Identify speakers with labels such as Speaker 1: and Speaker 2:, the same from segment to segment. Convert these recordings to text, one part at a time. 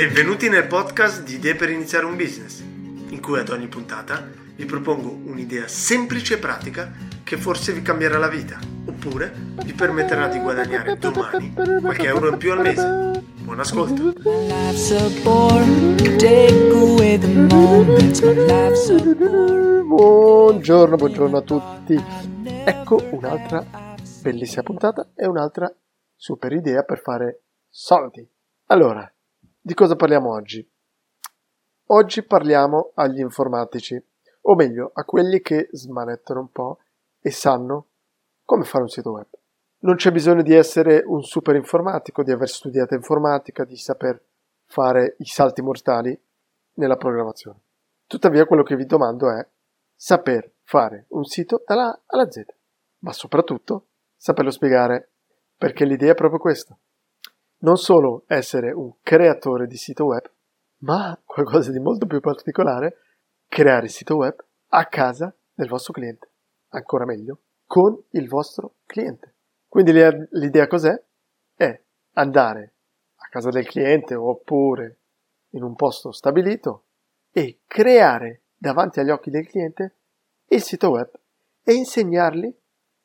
Speaker 1: Benvenuti nel podcast di Idee per iniziare un business, in cui ad ogni puntata vi propongo un'idea semplice e pratica che forse vi cambierà la vita, oppure vi permetterà di guadagnare domani qualche euro in più al mese. Buon ascolto!
Speaker 2: Buongiorno, buongiorno a tutti. Ecco un'altra bellissima puntata e un'altra super idea per fare soldi. Allora, di cosa parliamo oggi? Oggi parliamo agli informatici, o meglio, a quelli che smanettano un po' e sanno come fare un sito web. Non c'è bisogno di essere un super informatico, di aver studiato informatica, di saper fare i salti mortali nella programmazione. Tuttavia quello che vi domando è saper fare un sito dalla A alla Z, ma soprattutto saperlo spiegare, perché l'idea è proprio questa non solo essere un creatore di sito web, ma qualcosa di molto più particolare, creare sito web a casa del vostro cliente. Ancora meglio, con il vostro cliente. Quindi l'idea cos'è? È andare a casa del cliente oppure in un posto stabilito e creare davanti agli occhi del cliente il sito web e insegnargli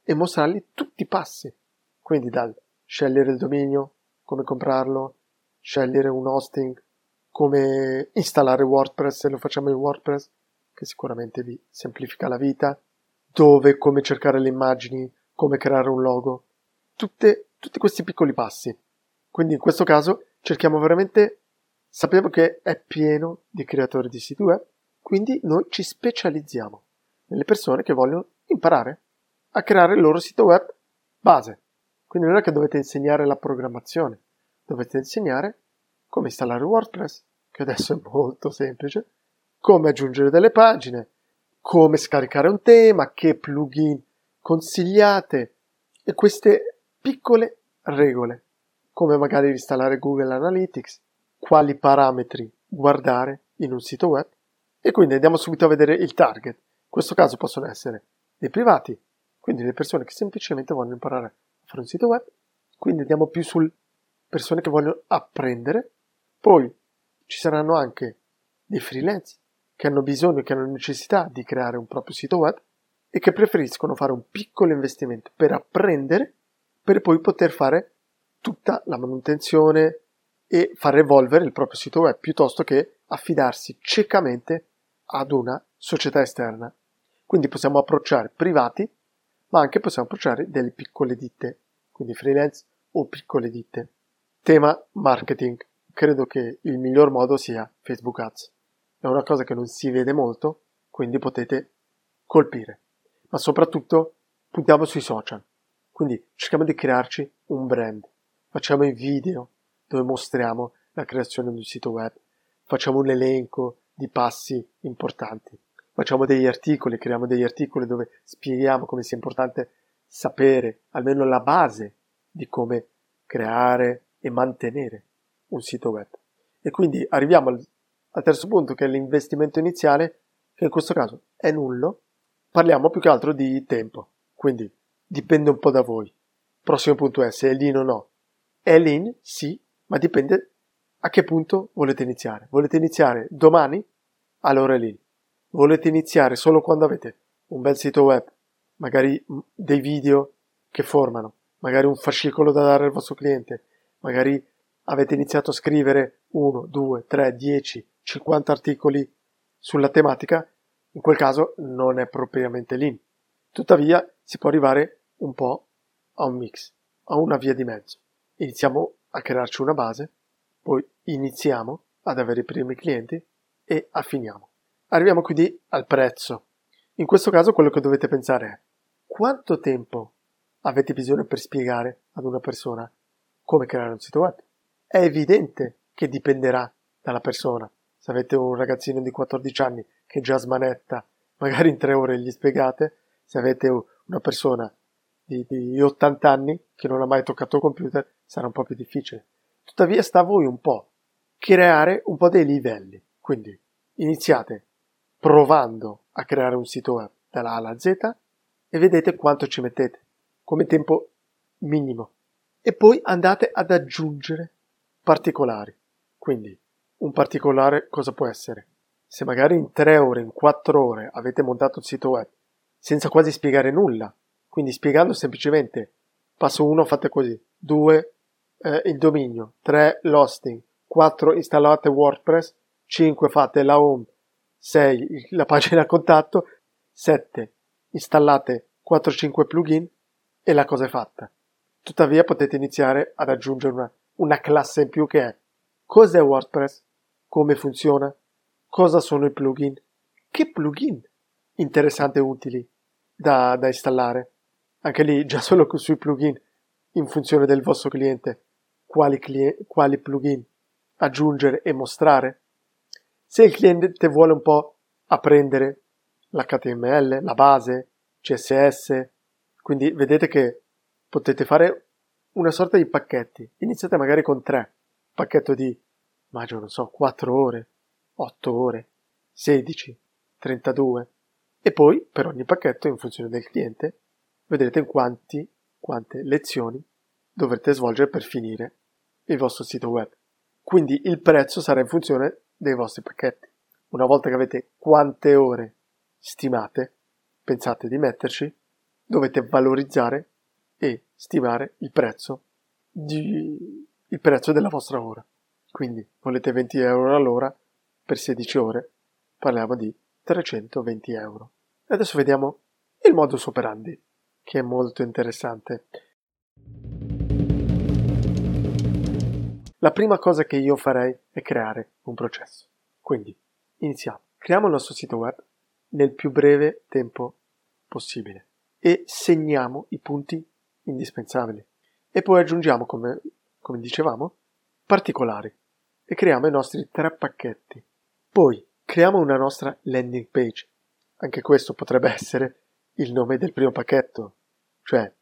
Speaker 2: e mostrargli tutti i passi. Quindi dal scegliere il dominio, come comprarlo, scegliere un hosting, come installare WordPress se lo facciamo in WordPress, che sicuramente vi semplifica la vita, dove, come cercare le immagini, come creare un logo, Tutte, tutti questi piccoli passi. Quindi in questo caso cerchiamo veramente, sappiamo che è pieno di creatori di siti web, quindi noi ci specializziamo nelle persone che vogliono imparare a creare il loro sito web base. Quindi non è che dovete insegnare la programmazione, dovete insegnare come installare WordPress, che adesso è molto semplice, come aggiungere delle pagine, come scaricare un tema, che plugin consigliate e queste piccole regole, come magari installare Google Analytics, quali parametri guardare in un sito web e quindi andiamo subito a vedere il target. In questo caso possono essere dei privati, quindi le persone che semplicemente vogliono imparare fare un sito web, quindi andiamo più sul persone che vogliono apprendere, poi ci saranno anche dei freelance che hanno bisogno, che hanno necessità di creare un proprio sito web e che preferiscono fare un piccolo investimento per apprendere per poi poter fare tutta la manutenzione e far evolvere il proprio sito web piuttosto che affidarsi ciecamente ad una società esterna. Quindi possiamo approcciare privati ma anche possiamo approcciare delle piccole ditte, quindi freelance o piccole ditte. Tema marketing. Credo che il miglior modo sia Facebook Ads. È una cosa che non si vede molto, quindi potete colpire. Ma soprattutto puntiamo sui social. Quindi cerchiamo di crearci un brand. Facciamo i video dove mostriamo la creazione di un sito web. Facciamo un elenco di passi importanti facciamo degli articoli, creiamo degli articoli dove spieghiamo come sia importante sapere almeno la base di come creare e mantenere un sito web. E quindi arriviamo al, al terzo punto che è l'investimento iniziale, che in questo caso è nullo. Parliamo più che altro di tempo, quindi dipende un po' da voi. Prossimo punto è se è lean o no. È lean? Sì, ma dipende a che punto volete iniziare. Volete iniziare domani? Allora è lean volete iniziare solo quando avete un bel sito web, magari dei video che formano, magari un fascicolo da dare al vostro cliente, magari avete iniziato a scrivere 1, 2, 3, 10, 50 articoli sulla tematica, in quel caso non è propriamente lean. Tuttavia si può arrivare un po' a un mix, a una via di mezzo. Iniziamo a crearci una base, poi iniziamo ad avere i primi clienti e affiniamo. Arriviamo quindi al prezzo. In questo caso quello che dovete pensare è quanto tempo avete bisogno per spiegare ad una persona come creare un sito web. È evidente che dipenderà dalla persona. Se avete un ragazzino di 14 anni che già smanetta, magari in tre ore gli spiegate. Se avete una persona di, di 80 anni che non ha mai toccato il computer, sarà un po' più difficile. Tuttavia sta a voi un po' creare un po' dei livelli. Quindi iniziate provando a creare un sito web dalla A alla Z e vedete quanto ci mettete come tempo minimo. E poi andate ad aggiungere particolari. Quindi Un particolare cosa può essere? Se magari in 3 ore, in 4 ore avete montato il sito web senza quasi spiegare nulla, quindi spiegando semplicemente passo 1 fate così, 2 eh, il dominio, 3 l'hosting, 4 installate WordPress, 5 fate la home, 6 la pagina contatto, 7 installate 4-5 plugin e la cosa è fatta. Tuttavia potete iniziare ad aggiungere una, una classe in più che è cos'è WordPress, come funziona, cosa sono i plugin, che plugin interessanti e utili da, da installare. Anche lì già solo sui plugin in funzione del vostro cliente quali, client, quali plugin aggiungere e mostrare. Se il cliente vuole un po' apprendere l'HTML, la base, CSS, quindi vedete che potete fare una sorta di pacchetti. Iniziate magari con tre. Pacchetto di, immagino, non so, 4 ore, 8 ore, 16, 32. E poi, per ogni pacchetto, in funzione del cliente, vedrete quanti, quante lezioni dovrete svolgere per finire il vostro sito web. Quindi il prezzo sarà in funzione dei vostri pacchetti. Una volta che avete quante ore stimate, pensate di metterci, dovete valorizzare e stimare il prezzo, di, il prezzo della vostra ora. Quindi volete 20 euro all'ora per 16 ore, parliamo di 320 euro. Adesso vediamo il modus operandi, che è molto interessante. La prima cosa che io farei è creare un processo. Quindi, iniziamo. Creiamo il nostro sito web nel più breve tempo possibile e segniamo i punti indispensabili. E poi aggiungiamo, come, come dicevamo, particolari e creiamo i nostri tre pacchetti. Poi creiamo una nostra landing page. Anche questo potrebbe essere il nome del primo pacchetto. Cioè,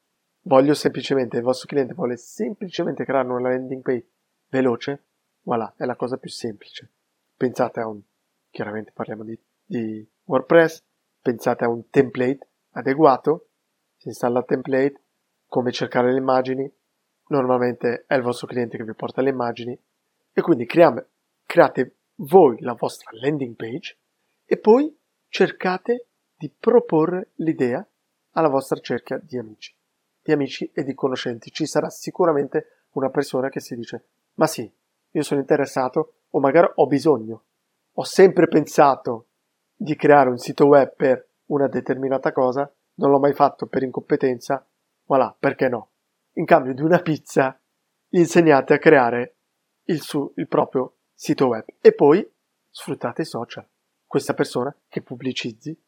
Speaker 2: voglio semplicemente, il vostro cliente vuole semplicemente creare una landing page veloce, voilà, è la cosa più semplice. Pensate a un, chiaramente parliamo di, di WordPress, pensate a un template adeguato, si installa il template, come cercare le immagini, normalmente è il vostro cliente che vi porta le immagini, e quindi creiamo, create voi la vostra landing page e poi cercate di proporre l'idea alla vostra cerchia di amici, di amici e di conoscenti. Ci sarà sicuramente una persona che si dice ma sì, io sono interessato o magari ho bisogno. Ho sempre pensato di creare un sito web per una determinata cosa, non l'ho mai fatto per incompetenza, voilà, perché no? In cambio di una pizza, insegnate a creare il, su, il proprio sito web e poi sfruttate i social. Questa persona che pubblicizzi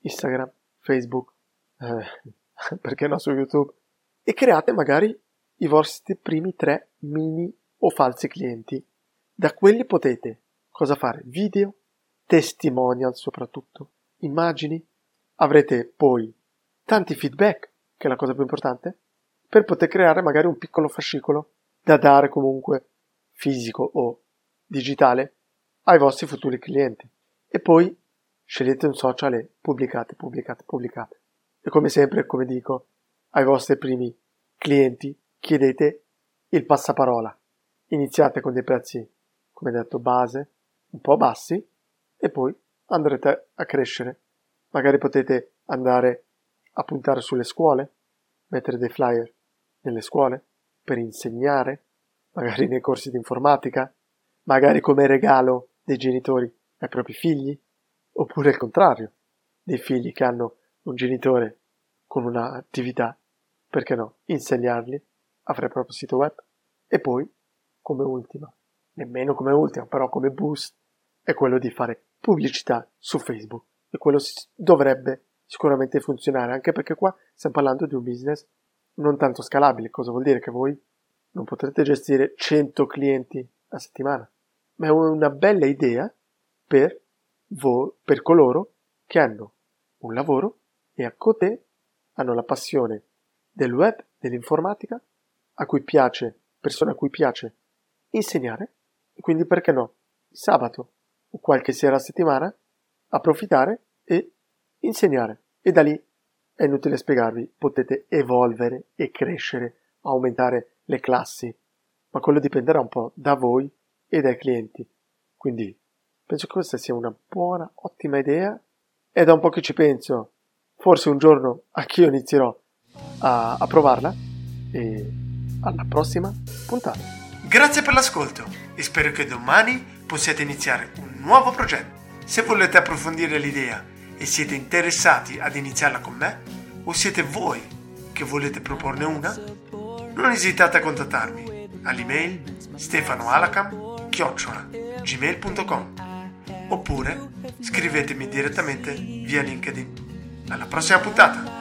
Speaker 2: Instagram, Facebook, eh, perché no su YouTube, e create magari i vostri primi tre mini o falsi clienti. Da quelli potete cosa fare? Video, testimonial soprattutto, immagini. Avrete poi tanti feedback, che è la cosa più importante, per poter creare magari un piccolo fascicolo da dare comunque fisico o digitale ai vostri futuri clienti. E poi scegliete un social e pubblicate, pubblicate, pubblicate. E come sempre, come dico, ai vostri primi clienti chiedete il passaparola iniziate con dei prezzi, come detto, base, un po' bassi, e poi andrete a crescere. Magari potete andare a puntare sulle scuole, mettere dei flyer nelle scuole per insegnare, magari nei corsi di informatica, magari come regalo dei genitori ai propri figli, oppure il contrario, dei figli che hanno un genitore con un'attività, perché no, insegnargli a il proprio sito web e poi come ultima, nemmeno come ultima, però come boost, è quello di fare pubblicità su Facebook. E quello dovrebbe sicuramente funzionare, anche perché qua stiamo parlando di un business non tanto scalabile. Cosa vuol dire? Che voi non potrete gestire 100 clienti a settimana, ma è una bella idea per, voi, per coloro che hanno un lavoro e a cote hanno la passione del web, dell'informatica, a cui piace, persone a cui piace insegnare quindi perché no, sabato o qualche sera a settimana approfittare e insegnare e da lì è inutile spiegarvi, potete evolvere e crescere, aumentare le classi, ma quello dipenderà un po' da voi e dai clienti.
Speaker 3: Quindi penso che questa sia una buona, ottima idea. È da un po' che ci penso. Forse un giorno anch'io inizierò a, a provarla. E alla prossima puntata.
Speaker 2: Grazie per l'ascolto e spero che domani possiate iniziare un nuovo progetto. Se volete approfondire l'idea e siete interessati ad iniziarla con me, o siete voi che volete proporne una, non esitate a contattarmi all'email stefanoalacam.gmail.com oppure scrivetemi direttamente via LinkedIn. Alla prossima puntata!